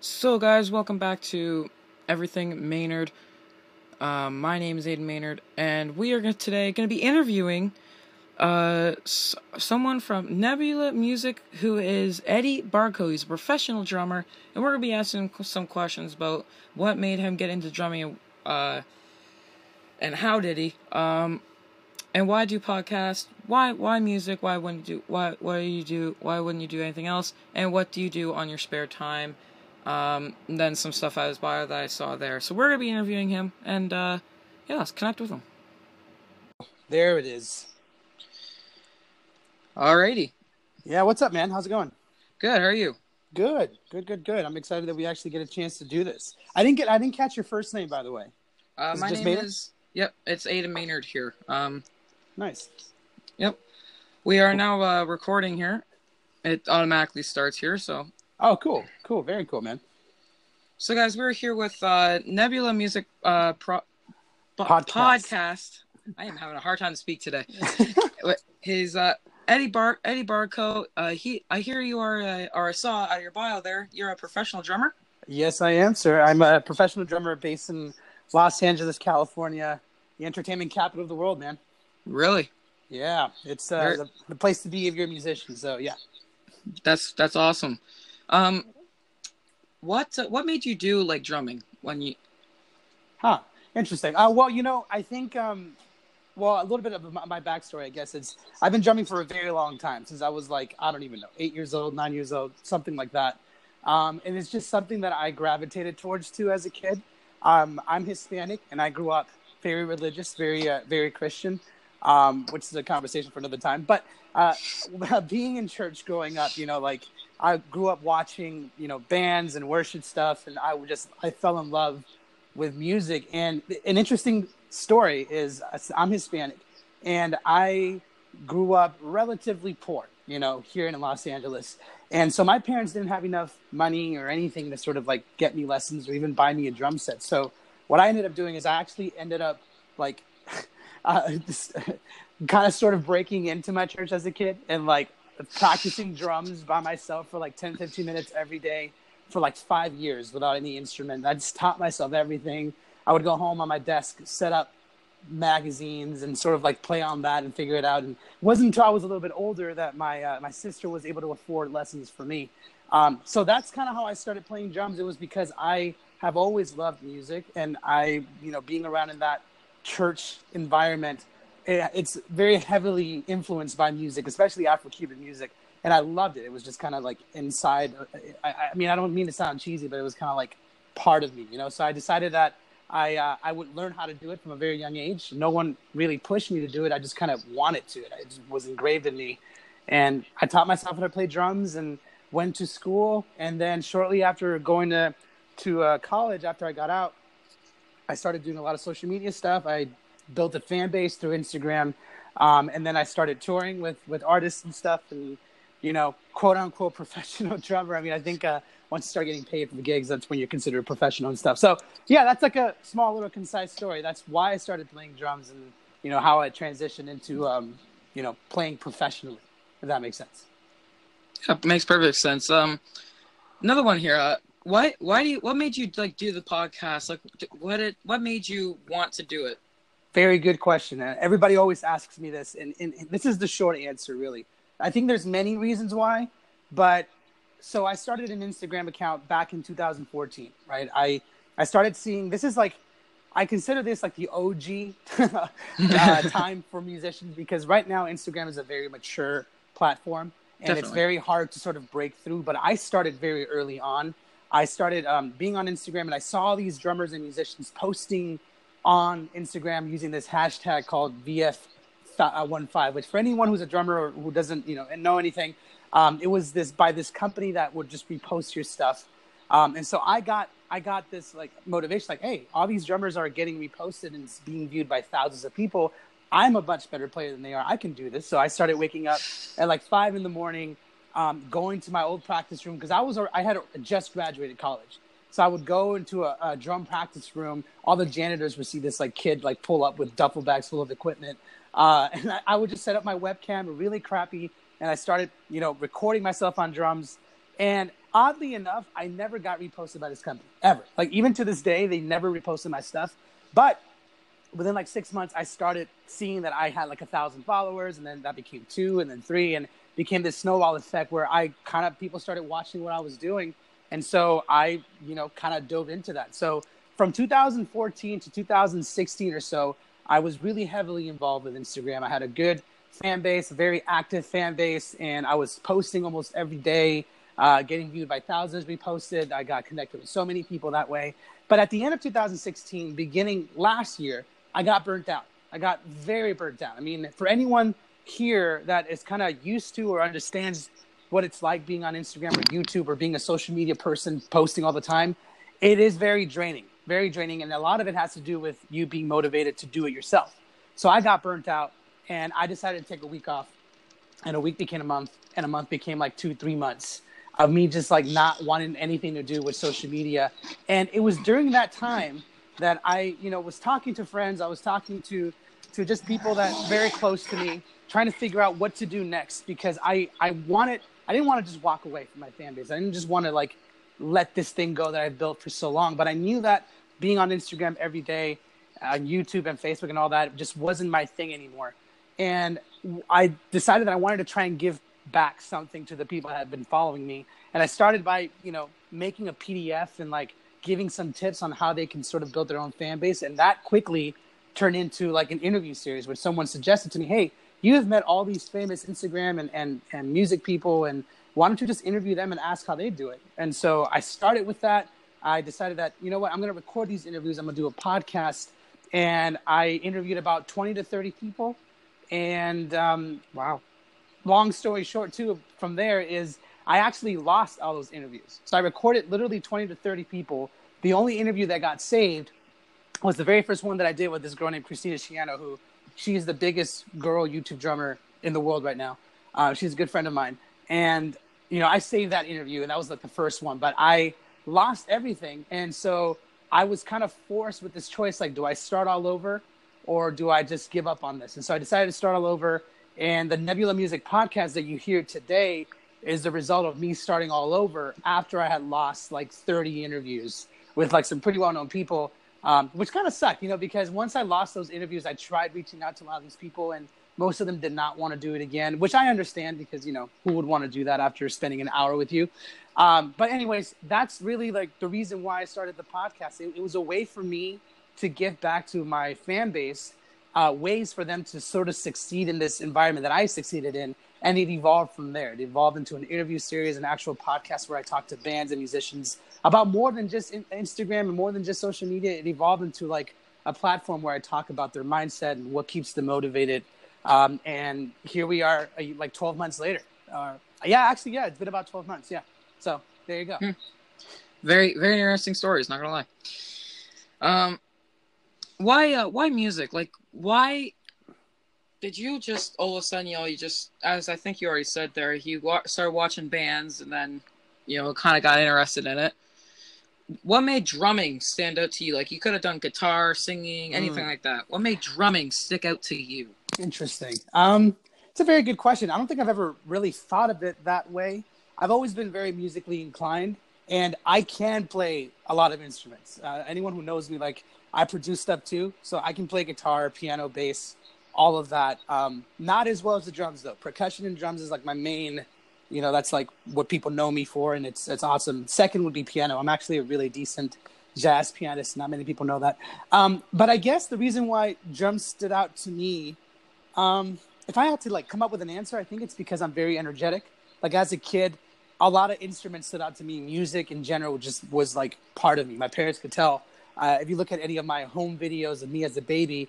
So, guys, welcome back to Everything Maynard. Um, my name is Aiden Maynard, and we are gonna, today going to be interviewing uh, s- someone from Nebula Music who is Eddie Barco. He's a professional drummer, and we're going to be asking him some questions about what made him get into drumming uh, and how did he. Um, and why do podcasts? Why why music? Why wouldn't you do why why do you do why wouldn't you do anything else? And what do you do on your spare time? Um, and then some stuff out of his bio that I saw there. So we're gonna be interviewing him, and uh, yeah, let's connect with him. There it is. Alrighty, Yeah, what's up, man? How's it going? good. How are you? Good, good, good, good. I'm excited that we actually get a chance to do this. I didn't get, I didn't catch your first name, by the way. Uh, my name Maynard? is yep. It's Aiden Maynard here. Um, Nice. yep. We are now uh, recording here. It automatically starts here. So Oh, cool, cool, very cool, man. so guys, we're here with uh, Nebula Music uh, pro- Podcast. podcast. I am having a hard time to speak today. His uh, Eddie Bar Eddie Barco. Uh, he I hear you are uh, or I saw out of your bio there. You're a professional drummer. yes, I am, sir. I'm a professional drummer based in Los Angeles, California, the entertainment capital of the world, man. Really? Yeah, it's uh, the, the place to be if you're a musician. So yeah. That's that's awesome. Um, what uh, what made you do like drumming when you? Huh. Interesting. Uh, well, you know, I think, um, well, a little bit of my, my backstory, I guess, is I've been drumming for a very long time since I was like, I don't even know, eight years old, nine years old, something like that. Um, and it's just something that I gravitated towards too as a kid. Um, I'm Hispanic and I grew up very religious, very, uh, very Christian, um, which is a conversation for another time. But uh, being in church growing up, you know, like I grew up watching, you know, bands and worship stuff, and I would just, I fell in love with music. And an interesting story is I'm Hispanic and I grew up relatively poor, you know, here in Los Angeles. And so my parents didn't have enough money or anything to sort of like get me lessons or even buy me a drum set. So what I ended up doing is I actually ended up like uh, kind of sort of breaking into my church as a kid and like practicing drums by myself for like 10, 15 minutes every day for like five years without any instrument. I just taught myself everything. I would go home on my desk, set up magazines, and sort of like play on that and figure it out. And it wasn't until I was a little bit older that my uh, my sister was able to afford lessons for me. Um, so that's kind of how I started playing drums. It was because I have always loved music, and I, you know, being around in that church environment, it's very heavily influenced by music, especially Afro-Cuban music and I loved it. It was just kind of like inside. I, I mean, I don't mean to sound cheesy, but it was kind of like part of me, you know. So I decided that I uh, I would learn how to do it from a very young age. No one really pushed me to do it. I just kind of wanted to. It was engraved in me, and I taught myself how to play drums and went to school. And then shortly after going to to uh, college, after I got out, I started doing a lot of social media stuff. I built a fan base through Instagram, um, and then I started touring with with artists and stuff and you know, quote unquote professional drummer. I mean, I think uh, once you start getting paid for the gigs, that's when you're considered professional and stuff. So, yeah, that's like a small little concise story. That's why I started playing drums and, you know, how I transitioned into, um, you know, playing professionally, if that makes sense. That makes perfect sense. Um, another one here. Uh, why why do you what made you like do the podcast? Like, what it what made you want to do it? Very good question. Everybody always asks me this, and, and this is the short answer, really. I think there's many reasons why, but so I started an Instagram account back in 2014, right? I I started seeing this is like I consider this like the OG uh, time for musicians because right now Instagram is a very mature platform and it's very hard to sort of break through. But I started very early on. I started um, being on Instagram and I saw these drummers and musicians posting on Instagram using this hashtag called VF15. Which for anyone who's a drummer or who doesn't you know know anything, um, it was this by this company that would just repost your stuff. Um, and so I got I got this like motivation, like, hey, all these drummers are getting reposted and it's being viewed by thousands of people. I'm a much better player than they are. I can do this. So I started waking up at like five in the morning, um, going to my old practice room because I was I had just graduated college. So I would go into a, a drum practice room. All the janitors would see this like kid like pull up with duffel bags full of equipment, uh, and I, I would just set up my webcam, really crappy, and I started you know recording myself on drums. And oddly enough, I never got reposted by this company ever. Like even to this day, they never reposted my stuff. But within like six months, I started seeing that I had like a thousand followers, and then that became two, and then three, and became this snowball effect where I kind of people started watching what I was doing, and so I, you know, kind of dove into that. So from 2014 to 2016 or so, I was really heavily involved with Instagram. I had a good fan base, a very active fan base, and I was posting almost every day, uh, getting viewed by thousands. Reposted. I got connected with so many people that way. But at the end of 2016, beginning last year, I got burnt out. I got very burnt out. I mean, for anyone here that is kind of used to or understands what it's like being on Instagram or YouTube or being a social media person posting all the time, it is very draining, very draining. And a lot of it has to do with you being motivated to do it yourself. So I got burnt out and I decided to take a week off. And a week became a month, and a month became like two, three months of me just like not wanting anything to do with social media. And it was during that time that I, you know, was talking to friends. I was talking to to just people that very close to me, trying to figure out what to do next because I I wanted I didn't want to just walk away from my fan base. I didn't just want to like let this thing go that I've built for so long. But I knew that being on Instagram every day, on YouTube and Facebook and all that just wasn't my thing anymore. And I decided that I wanted to try and give back something to the people that had been following me. And I started by, you know, making a PDF and like giving some tips on how they can sort of build their own fan base. And that quickly turned into like an interview series where someone suggested to me, hey, you have met all these famous Instagram and, and, and music people, and why don't you just interview them and ask how they do it? And so I started with that. I decided that, you know what, I'm going to record these interviews. I'm going to do a podcast. And I interviewed about 20 to 30 people. And um, wow, long story short, too, from there is I actually lost all those interviews. So I recorded literally 20 to 30 people. The only interview that got saved was the very first one that I did with this girl named Christina Schiano, who she's the biggest girl YouTube drummer in the world right now. Uh, she's a good friend of mine. And, you know, I saved that interview and that was like the first one, but I lost everything. And so I was kind of forced with this choice like, do I start all over or do I just give up on this? And so I decided to start all over. And the Nebula Music podcast that you hear today is the result of me starting all over after I had lost like 30 interviews with like some pretty well known people, um, which kind of sucked, you know, because once I lost those interviews, I tried reaching out to a lot of these people and most of them did not want to do it again, which I understand because, you know, who would want to do that after spending an hour with you? Um, but, anyways, that's really like the reason why I started the podcast. It, it was a way for me to give back to my fan base uh, ways for them to sort of succeed in this environment that I succeeded in and it evolved from there. It evolved into an interview series, an actual podcast where I talk to bands and musicians about more than just Instagram and more than just social media. It evolved into like a platform where I talk about their mindset and what keeps them motivated. Um, and here we are, uh, like 12 months later. Uh, yeah, actually, yeah, it's been about 12 months. Yeah. So there you go. Hmm. Very, very interesting stories. Not gonna lie. Um, why, uh, why music? Like, why did you just all of a sudden, you know, you just, as I think you already said there, you started watching bands and then, you know, kind of got interested in it. What made drumming stand out to you? Like you could have done guitar, singing, anything mm. like that. What made drumming stick out to you? Interesting. Um, it's a very good question. I don't think I've ever really thought of it that way. I've always been very musically inclined, and I can play a lot of instruments. Uh, anyone who knows me, like I produce stuff too, so I can play guitar, piano, bass, all of that. Um, not as well as the drums though. Percussion and drums is like my main. You know, that's like what people know me for, and it's it's awesome. Second would be piano. I'm actually a really decent jazz pianist. Not many people know that. Um, but I guess the reason why drums stood out to me, um, if I had to like come up with an answer, I think it's because I'm very energetic. Like as a kid, a lot of instruments stood out to me. Music in general just was like part of me. My parents could tell. Uh, if you look at any of my home videos of me as a baby,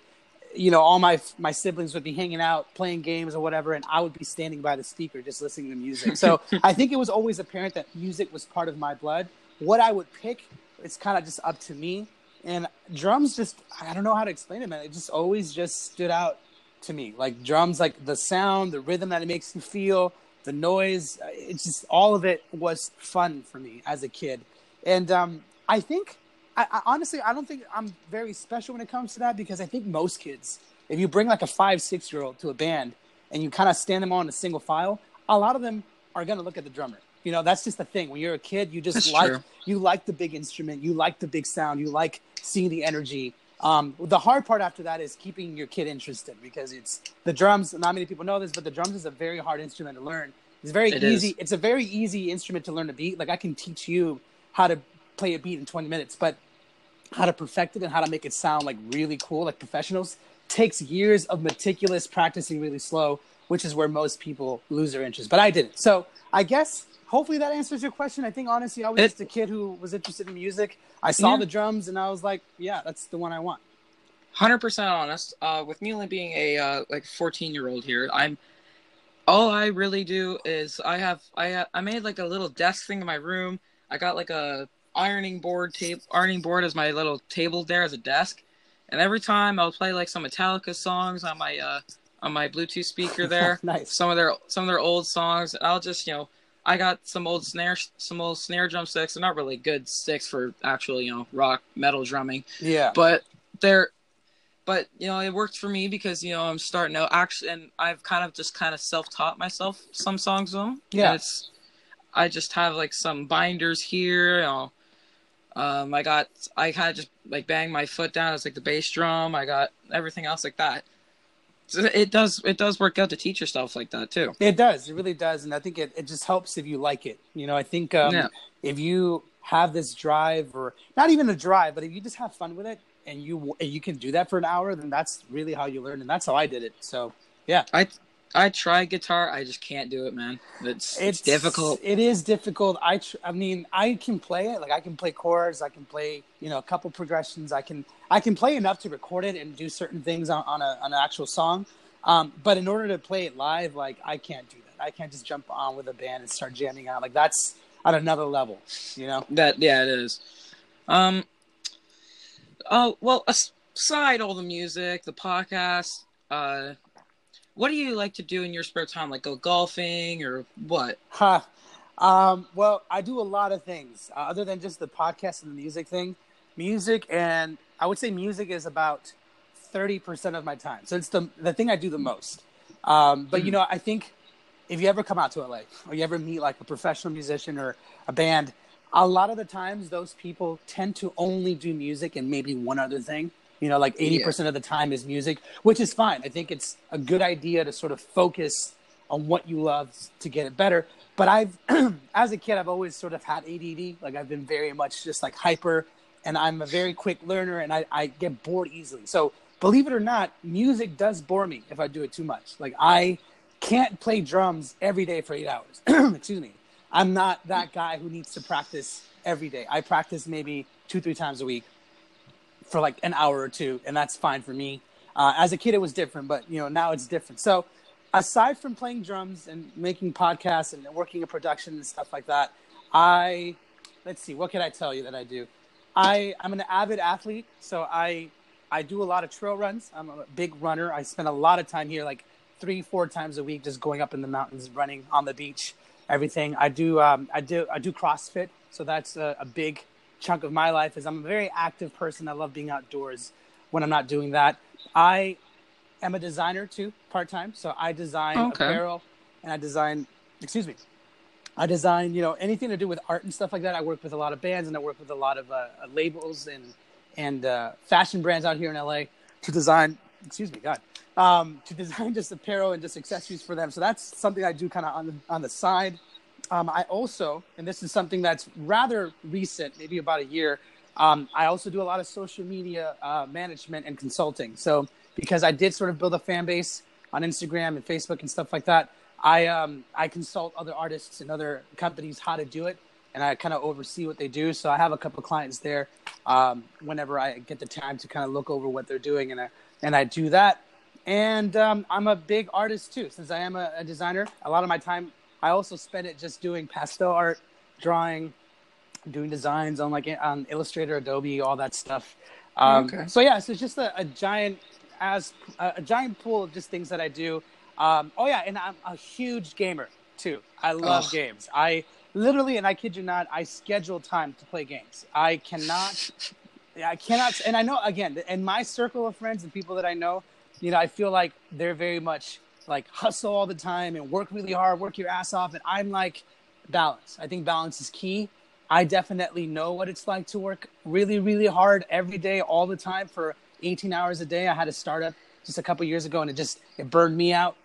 you know, all my my siblings would be hanging out, playing games or whatever, and I would be standing by the speaker just listening to music. So I think it was always apparent that music was part of my blood. What I would pick, it's kind of just up to me. And drums, just I don't know how to explain it, man. It just always just stood out to me. Like drums, like the sound, the rhythm that it makes you feel, the noise. It's just all of it was fun for me as a kid. And um, I think I, I, honestly, I don't think I'm very special when it comes to that because I think most kids, if you bring like a five, six year old to a band and you kind of stand them on a single file, a lot of them are going to look at the drummer. You know, that's just the thing. When you're a kid, you just That's like true. you like the big instrument, you like the big sound, you like seeing the energy. Um, the hard part after that is keeping your kid interested because it's the drums. Not many people know this, but the drums is a very hard instrument to learn. It's very It is. easy. It's a very easy instrument to learn to beat. Like I can teach you how to play a beat in 20 minutes, but how to perfect it and how to make it sound like really cool, like professionals, takes years of meticulous practicing really slow, which is where most people lose their interest. But I didn't. So I guess hopefully that answers your question. I think honestly, I was It- just a kid who was interested in music. I saw Yeah. the drums and I was like, yeah, that's the one I want. hundred percent honest. Uh, with me only being a uh, like fourteen year old here, I'm all I really do is I have I ha- I made like a little desk thing in my room. I got like a ironing board tape ironing board as my little table there as a desk, and every time I'll play like some Metallica songs on my uh on my Bluetooth speaker there. nice. some of their some of their old songs. and I'll just you know I got some old snare some old snare drum sticks. They're not really good sticks for actual you know rock metal drumming Yeah. but they're but you know it worked for me because you know i'm starting out actually and i've kind of just kind of self-taught myself some songs of them Yeah. and it's i just have like some binders here you know um i got i kind of just like bang my foot down It's like the bass drum i got everything else like that so it does it does work out to teach yourself like that too It does. It really does. And I think it, it just helps if you like it. You know, I think um, Yeah. if you have this drive or not even a drive, but if you just have fun with it and you and you can do that for an hour, then that's really how you learn. And that's how I did it. So yeah, i i try guitar i just can't do it man it's it's, difficult It is difficult. I tr- I mean, I can play it. Like I can play chords. I can play you know a couple progressions. I can I can play enough to record it and do certain things on, on a on an actual song. Um, but in order to play it live, like I can't do that. I can't just jump on with a band and start jamming out. Like that's on another level. You know. That yeah, it is. Um. Oh well, aside all the music, the podcast, uh, what do you like to do in your spare time? Like go golfing or what? Huh. Um, well, I do a lot of things uh, other than just the podcast and the music thing. Music and I would say music is about thirty percent of my time. So it's the the thing I do the most. Um, but you Mhm. know, I think if you ever come out to LA or you ever meet like a professional musician or a band, a lot of the times those people tend to only do music and maybe one other thing. You know, like eighty percent of the time is music, which is fine. I think it's a good idea to sort of focus on what you love to get it better. But I've, as a kid, I've always sort of had ADD. Like I've been very much just like hyper, and I'm a very quick learner, and I, I get bored easily. So believe it or not, music does bore me if I do it too much. Like I can't play drums every day for eight hours. Excuse me. I'm not that guy who needs to practice every day. I practice maybe two, three times a week for like an hour or two, and that's fine for me. Uh, as a kid, it was different, but you know now it's different. So, aside from playing drums and making podcasts and working in production and stuff like that, I let's see, what can I tell you that I do? I I'm an avid athlete, so I I do a lot of trail runs. I'm a big runner. I spend a lot of time here, like three, four times a week, just going up in the mountains, running on the beach, everything. I do um, I do I do CrossFit, so that's a, a big chunk of my life. Is I'm a very active person. I love being outdoors. When I'm not doing that, I am a designer too, part time. So I design Okay. apparel and I design. Excuse me. I design, you know, anything to do with art and stuff like that. I work with a lot of bands and I work with a lot of uh, labels and and uh, fashion brands out here in LA to design. Excuse me, God, um, to design just apparel and just accessories for them. So that's something I do kind of on the on the side. Um, I also, and this is something that's rather recent, maybe about a year. Um, I also do a lot of social media uh, management and consulting. So because I did sort of build a fan base on Instagram and Facebook and stuff like that, I um, I consult other artists and other companies how to do it, and I kind of oversee what they do. So I have a couple clients there. Um, whenever I get the time to kind of look over what they're doing, and I and I do that. And um, I'm a big artist too, since I am a, a designer. A lot of my time, I also spend it just doing pastel art, drawing, doing designs on like on Illustrator, Adobe, all that stuff. Um, Okay. So yeah, so it's just a, a giant as a, a giant pool of just things that I do. Um, oh yeah, and I'm a huge gamer too. I love Ugh. games. I literally, and I kid you not, I schedule time to play games. I cannot, I cannot, and I know again, in my circle of friends and people that I know, you know, I feel like they're very much like hustle all the time and work really hard, work your ass off, and I'm like balance. I think balance is key. I definitely know what it's like to work really, really hard every day, all the time for 18 hours a day. I had a startup just a couple years ago, and it just it burned me out.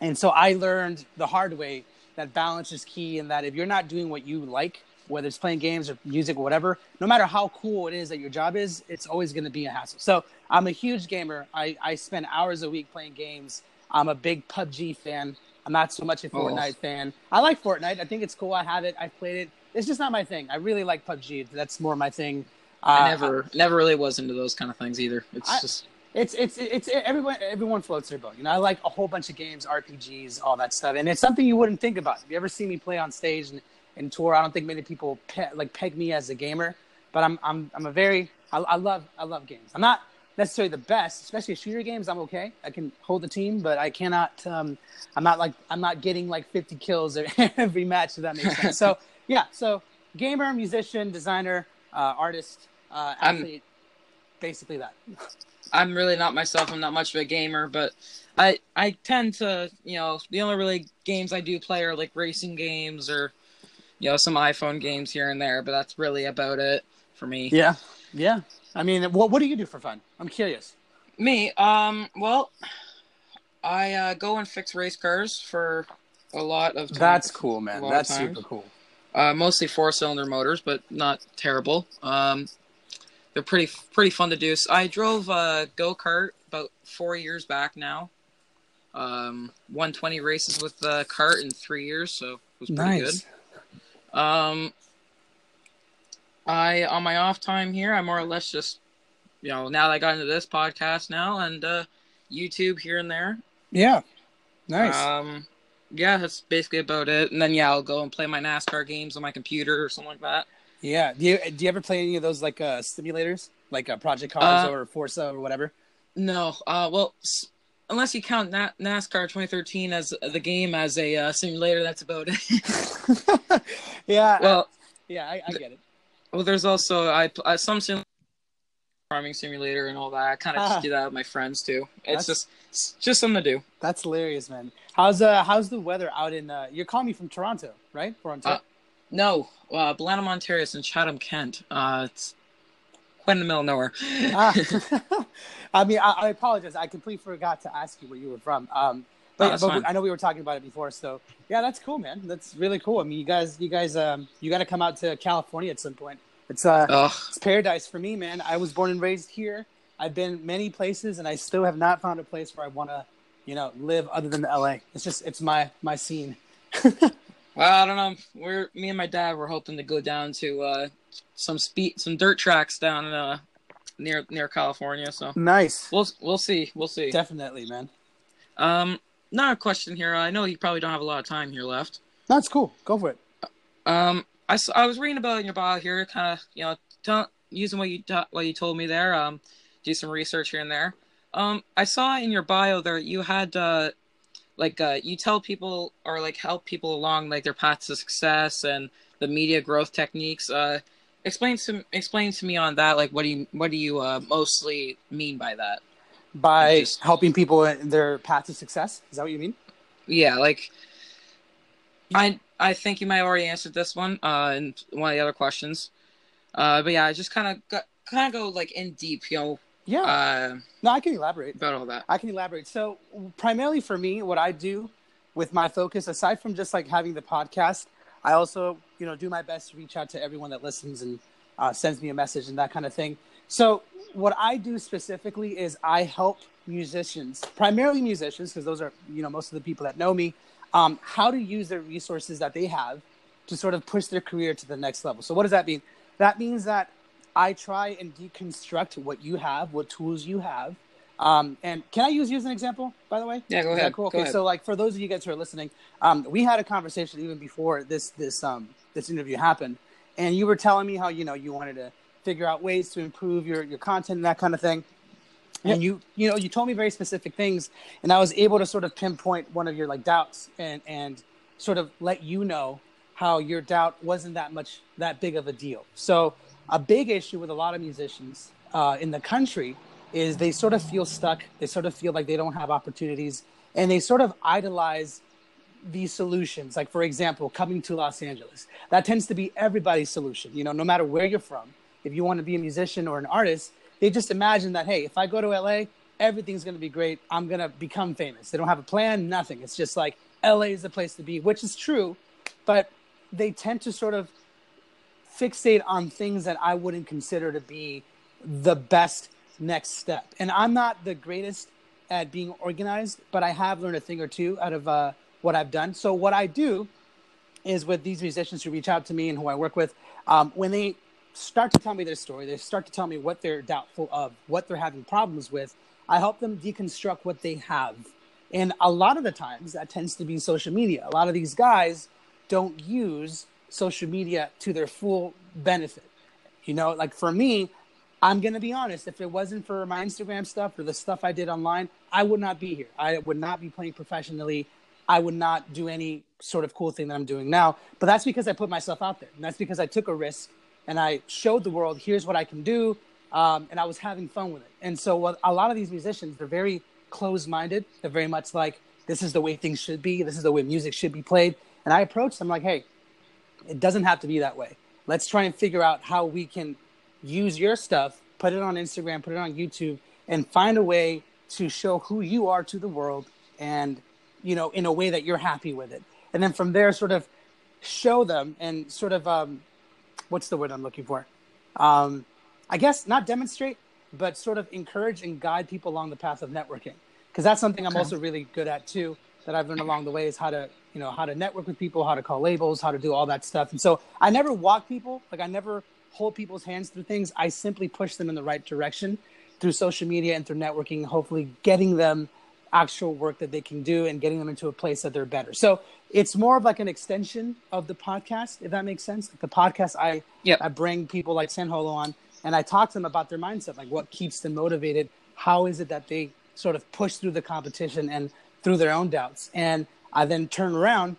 And so I learned the hard way that balance is key, and that if you're not doing what you like, whether it's playing games or music or whatever, no matter how cool it is that your job is, it's always going to be a hassle. So I'm a huge gamer. I, I spend hours a week playing games. I'm a big PUBG fan. I'm not so much a Oh. Fortnite fan. I like Fortnite. I think it's cool. I have it. I've played it. It's just not my thing. I really like PUBG. That's more my thing. Uh, I never never really was into those kind of things either. It's I- just It's it's it's everyone everyone floats their boat. You know, I like a whole bunch of games, RPGs, all that stuff, and it's something you wouldn't think about. If you ever see me play on stage and, and tour, I don't think many people pe- like peg me as a gamer, but I'm I'm I'm a very I, I love I love games. I'm not necessarily the best, especially shooter games. I'm okay. I can hold the team, but I cannot. Um, I'm not like I'm not getting like 50 kills every match. If that makes sense. So yeah, so gamer, musician, designer, uh, artist, uh, I'm- athlete, basically that. I'm really not myself. I'm not much of a gamer, but I I tend to you know the only really games I do play are like racing games or you know some iPhone games here and there. But that's really about it for me. Yeah, yeah. I mean, what what do you do for fun? I'm curious. Me, um, well, I uh, go and fix race cars for a lot of time. That's cool, man. A lot of That's super cool. Uh, mostly four cylinder motors, but not terrible. Um, they're pretty pretty fun to do. So I drove a go kart about four years back now. Um, won twenty races with the cart in three years, so it was pretty Nice. good. Um, I on my off time here, I more or less just you know now that I got into this podcast now and uh, YouTube here and there. Yeah. Nice. Um, yeah, that's basically about it. And then yeah, I'll go and play my NASCAR games on my computer or something like that. yeah. Do you do you ever play any of those like uh simulators, like uh, Project Cars Uh, or Forza or whatever? No, uh, well, s- unless you count Na- NASCAR 2013 as the game as a uh, simulator, that's about it. yeah. well, yeah. I, I get it. Well, there's also I pl- uh, some sim- farming simulator and all that. I kind of Ah. just do that with my friends too. It's That's- just it's just something to do. That's hilarious, man. How's uh how's the weather out in uh you're calling me from Toronto, right? Toronto. Uh, No, uh, Blenheim, Ontario, is in Chatham, Kent. Uh, it's quite in the middle of nowhere. Ah. I mean, I, I apologize. I completely forgot to ask you where you were from. Um, Oh, but, that's but fine. I know we were talking about it before, so yeah, that's cool, man. That's really cool. I mean, you guys, you guys, um, you got to come out to California at some point. It's uh, Ugh. it's paradise for me, man. I was born and raised here. I've been many places, and I still have not found a place where I want to, you know, live other than LA. It's just, it's my my scene. Well, I don't know. We're me and my dad were hoping to go down to uh, some speed, some dirt tracks down uh, near near California. So Nice, we'll we'll see. We'll see. definitely, man. Um, not a question here. I know you probably don't have a lot of time here left. That's cool. Go for it. Um, I, I was reading about in your bio here, kind of you know, tell, using what you what you told me there. Um, do some research here and there. Um, I saw in your bio there you had uh, like uh, you tell people or like help people along like their path to success and the media growth techniques. Uh, explain to explain to me on that. Like, what do you what do you uh, mostly mean by that? By Just- helping people in their path to success. Is that what you mean? Yeah, like I I think you might have already answered this one uh in one of the other questions. Uh but yeah, I just kind of kind of go like in deep, you know, Yeah. uh no, I can elaborate. about all that. I can elaborate. So, primarily for me, what I do with my focus, aside from just like having the podcast, I also, you know, do my best to reach out to everyone that listens and uh, sends me a message and that kind of thing. So, what I do specifically is I help musicians, primarily musicians, because those are, you know, most of the people that know me, um, how to use their resources that they have to sort of push their career to the next level. So, what does that mean? That means that I try and deconstruct what you have, what tools you have. Um, and can I use you as an example, by the way? Yeah, go ahead. cool? Go Okay, ahead. so like for those of you guys who are listening, um, we had a conversation even before this this um, this interview happened, and you were telling me how you know you wanted to figure out ways to improve your your content and that kind of thing. And you you know you told me very specific things, and I was able to sort of pinpoint one of your like doubts and and sort of let you know how your doubt wasn't that much that big of a deal. So a big issue with a lot of musicians uh, in the country is they sort of feel stuck. They sort of feel like they don't have opportunities, and they sort of idolize these solutions, like for example, coming to Los Angeles, that tends to be everybody's solution. You know, no matter where you're from, if you want to be a musician or an artist, they just imagine that hey, if I go to LA, everything's going to be great. I'm going to become famous. They don't have a plan, nothing. It's just like LA is the place to be, which is true, but they tend to sort of fixate on things that I wouldn't consider to be the best next step. And I'm not the greatest at being organized, but I have learned a thing or two out of uh, what I've done. So what I do is with these musicians who reach out to me and who I work with, um, when they start to tell me their story, they start to tell me what they're doubtful of, what they're having problems with. I help them deconstruct what they have. And a lot of the times that tends to be social media. A lot of these guys don't use social media to their full benefit. You know, like for me, I'm going to be honest, if it wasn't for my Instagram stuff or the stuff I did online, I would not be here. I would not be playing professionally. I would not do any sort of cool thing that I'm doing now. But that's because I put myself out there. And that's because I took a risk and I showed the world, here's what I can do. Um, and I was having fun with it. And so a lot of these musicians, they're very closed minded. They're very much like, this is the way things should be. This is the way music should be played. And I approached them like, hey, it doesn't have to be that way. Let's try and figure out how we can use your stuff, put it on Instagram, put it on YouTube, and find a way to show who you are to the world and, you know, in a way that you're happy with it. And then from there, sort of show them and sort of, um, what's the word I'm looking for? Um, I guess not demonstrate, but sort of encourage and guide people along the path of networking. Because that's something I'm also really good at too, that I've learned along the way is how to you know how to network with people how to call labels how to do all that stuff and so i never walk people like i never hold people's hands through things i simply push them in the right direction through social media and through networking hopefully getting them actual work that they can do and getting them into a place that they're better so it's more of like an extension of the podcast if that makes sense like the podcast i yep. i bring people like san holo on and i talk to them about their mindset like what keeps them motivated how is it that they sort of push through the competition and through their own doubts and I then turn around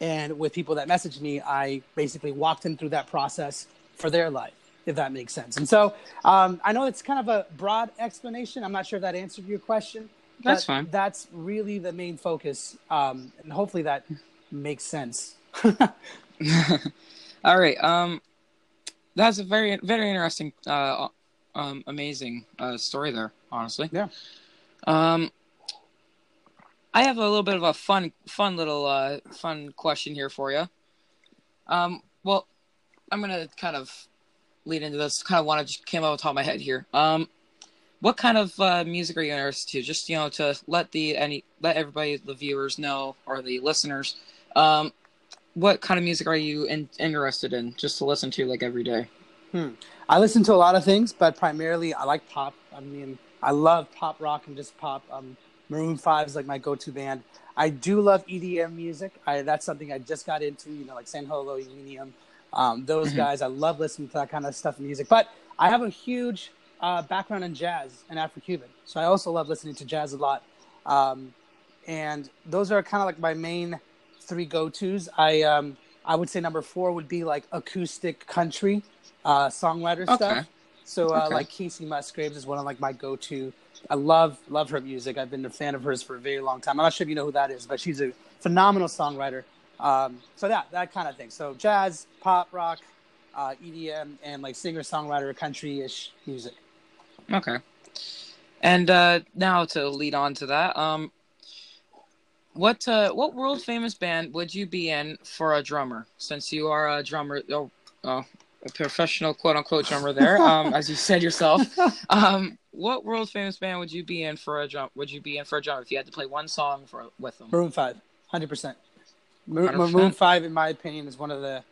and with people that message me, I basically walk them through that process for their life, if that makes sense. And so um, I know it's kind of a broad explanation. I'm not sure if that answered your question. That's fine. That's really the main focus. Um, and hopefully that makes sense. All right. Um, that's a very, very interesting, uh, um, amazing uh, story there, honestly. Yeah. Um, I have a little bit of a fun, fun little, uh, fun question here for you. Um, well, I'm gonna kind of lead into this. Kind of want to just came out of the top of my head here. Um, what kind of uh, music are you interested to? Just you know, to let the any let everybody, the viewers know or the listeners, um, what kind of music are you in, interested in? Just to listen to like every day. Hmm. I listen to a lot of things, but primarily I like pop. I mean, I love pop rock and just pop. Um, Maroon Five is like my go-to band. I do love EDM music. I, that's something I just got into. You know, like San Holo, Illenium, um, those mm-hmm. guys. I love listening to that kind of stuff music. But I have a huge uh, background in jazz and Afro-Cuban, so I also love listening to jazz a lot. Um, and those are kind of like my main three go-tos. I um, I would say number four would be like acoustic country uh, songwriter okay. stuff. So uh, okay. like Kacey Musgraves is one of like my go-to I love love her music. I've been a fan of hers for a very long time. I'm not sure if you know who that is, but she's a phenomenal songwriter. Um, so that that kind of thing. So jazz, pop, rock, uh, EDM, and like singer songwriter, country ish music. Okay. And uh, now to lead on to that, um, what uh, what world famous band would you be in for a drummer? Since you are a drummer, oh, oh a professional quote unquote drummer there, um, as you said yourself. Um, what world famous band would you be in for a drum? Would you be in for a jump if you had to play one song for with them? Maroon Five, hundred percent. Maroon Five, in my opinion, is one of the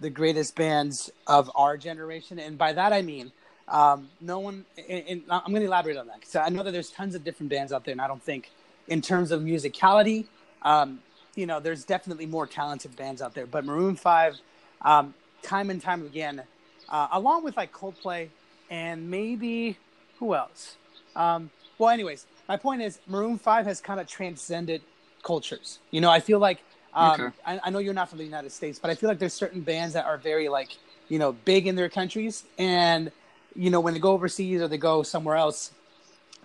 the greatest bands of our generation, and by that I mean um, no one. And, and I'm going to elaborate on that because I know that there's tons of different bands out there, and I don't think, in terms of musicality, um, you know, there's definitely more talented bands out there. But Maroon Five, um, time and time again, uh, along with like Coldplay and maybe who else? Um, well, anyways, my point is Maroon Five has kind of transcended cultures. You know, I feel like um, okay. I, I, know you're not from the United States, but I feel like there's certain bands that are very like you know big in their countries, and you know when they go overseas or they go somewhere else,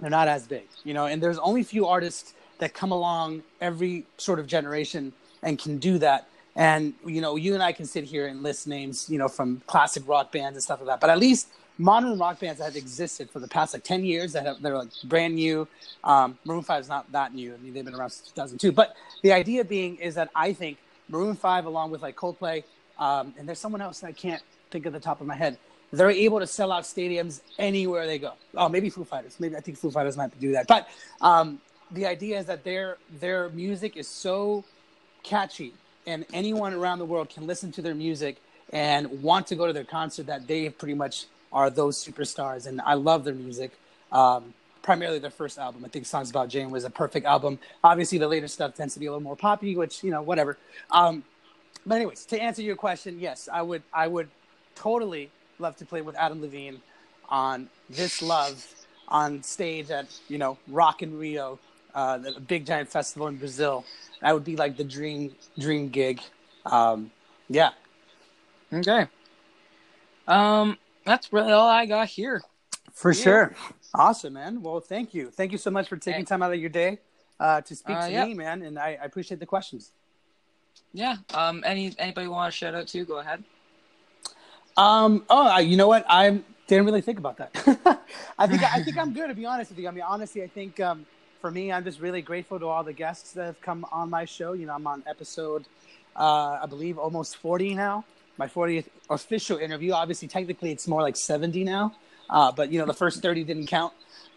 they're not as big. You know, and there's only a few artists that come along every sort of generation and can do that. And you know, you and I can sit here and list names, you know, from classic rock bands and stuff like that. But at least modern rock bands that have existed for the past like 10 years that have, they're like brand new um, maroon 5 is not that new i mean they've been around since 2002 but the idea being is that i think maroon 5 along with like coldplay um, and there's someone else that i can't think of the top of my head they're able to sell out stadiums anywhere they go oh maybe foo fighters maybe i think foo fighters might do that but um, the idea is that their their music is so catchy and anyone around the world can listen to their music and want to go to their concert that they pretty much are those superstars, and I love their music. Um, primarily their first album. I think Songs About Jane was a perfect album. Obviously, the later stuff tends to be a little more poppy, which you know, whatever. Um, but anyways, to answer your question, yes, I would. I would totally love to play with Adam Levine on This Love on stage at you know Rock in Rio, uh, the big giant festival in Brazil. That would be like the dream dream gig. Um, yeah. Okay. Um, that's really all I got here. For yeah. sure. Awesome, man. Well, thank you. Thank you so much for taking time out of your day uh, to speak uh, to yeah. me, man. And I, I, appreciate the questions. Yeah. Um. Any anybody want to shout out to? Go ahead. Um. Oh, you know what? I didn't really think about that. I think I think I'm good to be honest with you. I mean, honestly, I think um, for me, I'm just really grateful to all the guests that have come on my show. You know, I'm on episode, uh, I believe, almost 40 now my 40th official interview. Obviously, technically, it's more like 70 now, uh, but you know, the first 30 didn't count.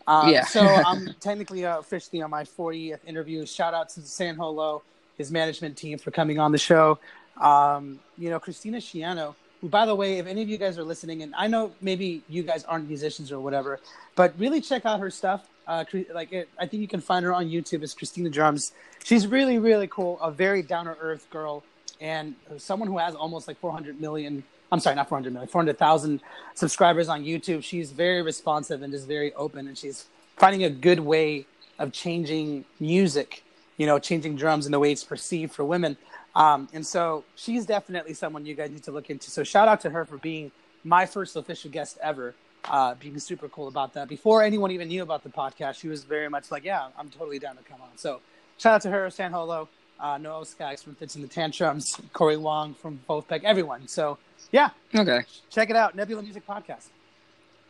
Um, yeah. so I'm technically uh, officially on my 40th interview. Shout out to San Holo, his management team, for coming on the show. Um, you know, Christina Schiano, who, by the way, if any of you guys are listening, and I know maybe you guys aren't musicians or whatever, but really check out her stuff. Uh, like it, I think you can find her on YouTube as Christina Drums. She's really, really cool. A very down to earth girl and someone who has almost like 400 million i'm sorry not 400 million 400000 subscribers on youtube she's very responsive and just very open and she's finding a good way of changing music you know changing drums and the way it's perceived for women um, and so she's definitely someone you guys need to look into so shout out to her for being my first official guest ever uh, being super cool about that before anyone even knew about the podcast she was very much like yeah i'm totally down to come on so shout out to her san holo uh, Noelle Scaggs from Fitz and the Tantrums, Corey Wong from Vulfpeck, everyone. So, yeah. Okay. Check it out, Nebula Music Podcast.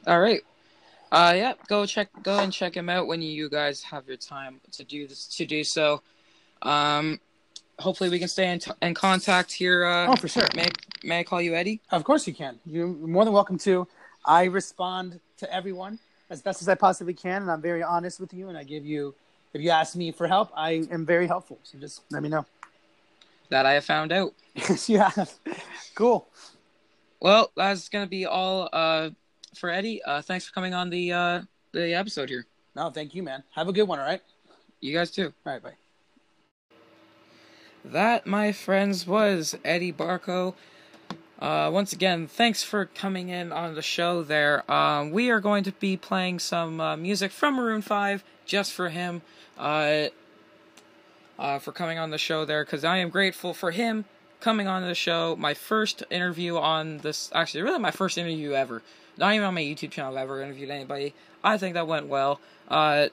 All right. Uh, yeah, go check, go and check him out when you guys have your time to do this, to do so. Um, hopefully we can stay in, t- in contact here. Uh, oh, for sure. May, may I call you Eddie? Of course you can. You're more than welcome to. I respond to everyone as best as I possibly can, and I'm very honest with you, and I give you if you ask me for help, I am very helpful. So just let me know. That I have found out. yes, you have. Cool. Well, that's gonna be all uh, for Eddie. Uh, thanks for coming on the uh, the episode here. No, thank you, man. Have a good one. All right. You guys too. All right. Bye. That, my friends, was Eddie Barco. Uh, once again, thanks for coming in on the show there. Um, we are going to be playing some uh, music from Maroon 5 just for him uh, uh, for coming on the show there because I am grateful for him coming on the show. My first interview on this, actually, really my first interview ever. Not even on my YouTube channel I've ever interviewed anybody. I think that went well. Uh,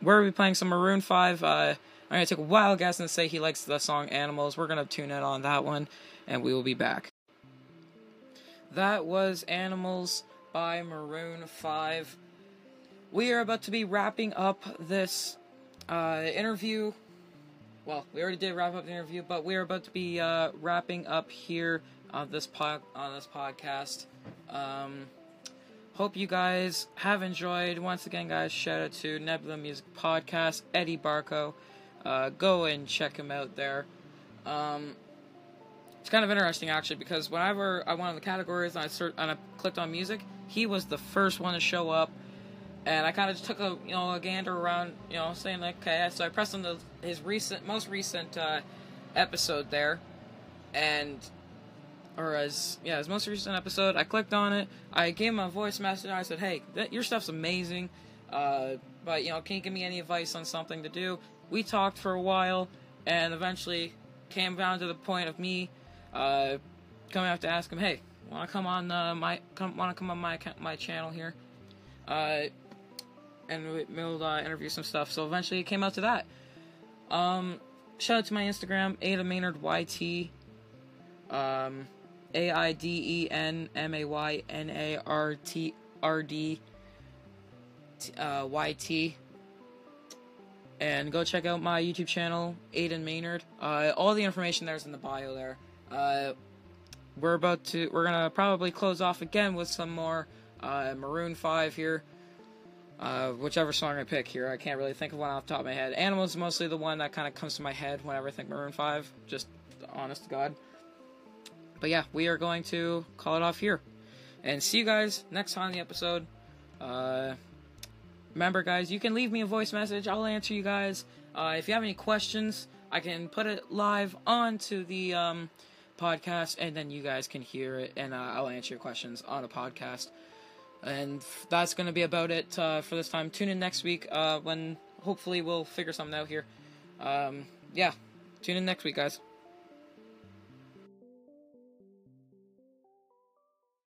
we're going to be playing some Maroon 5. I'm going to take a wild guess and say he likes the song Animals. We're going to tune in on that one, and we will be back. That was Animals by Maroon 5. We are about to be wrapping up this uh, interview. Well, we already did wrap up the interview, but we are about to be uh, wrapping up here on this pod on this podcast. Um, hope you guys have enjoyed. Once again, guys, shout out to Nebula Music Podcast, Eddie Barco. Uh, go and check him out there. Um, it's kind of interesting actually because whenever I went on the categories and I and I clicked on music, he was the first one to show up and I kind of just took a you know a gander around, you know, saying like, okay. So I pressed on the his recent, most recent uh, episode there, and or as yeah, his most recent episode. I clicked on it. I gave him a voice message. and I said, hey, that, your stuff's amazing, uh, but you know, can you give me any advice on something to do? We talked for a while, and eventually came down to the point of me uh, coming up to ask him, hey, want to come on uh, my come want to come on my my channel here? Uh, and we'll uh, interview some stuff. So eventually it came out to that. Um, shout out to my Instagram, Aiden Maynard YT. Um, A I D E N M A Y N A R T R D uh, YT. And go check out my YouTube channel, Aiden Maynard. Uh, all the information there's in the bio there. Uh, we're about to, we're gonna probably close off again with some more uh, Maroon 5 here. Uh, whichever song I pick here, I can't really think of one off the top of my head. Animals is mostly the one that kind of comes to my head whenever I think Maroon 5, just honest to God. But yeah, we are going to call it off here. And see you guys next time on the episode. Remember, guys, you can leave me a voice message. I'll answer you guys. Uh, if you have any questions, I can put it live onto the um, podcast, and then you guys can hear it, and uh, I'll answer your questions on a podcast. And that's going to be about it uh, for this time. Tune in next week uh, when hopefully we'll figure something out here. Um, yeah, tune in next week, guys.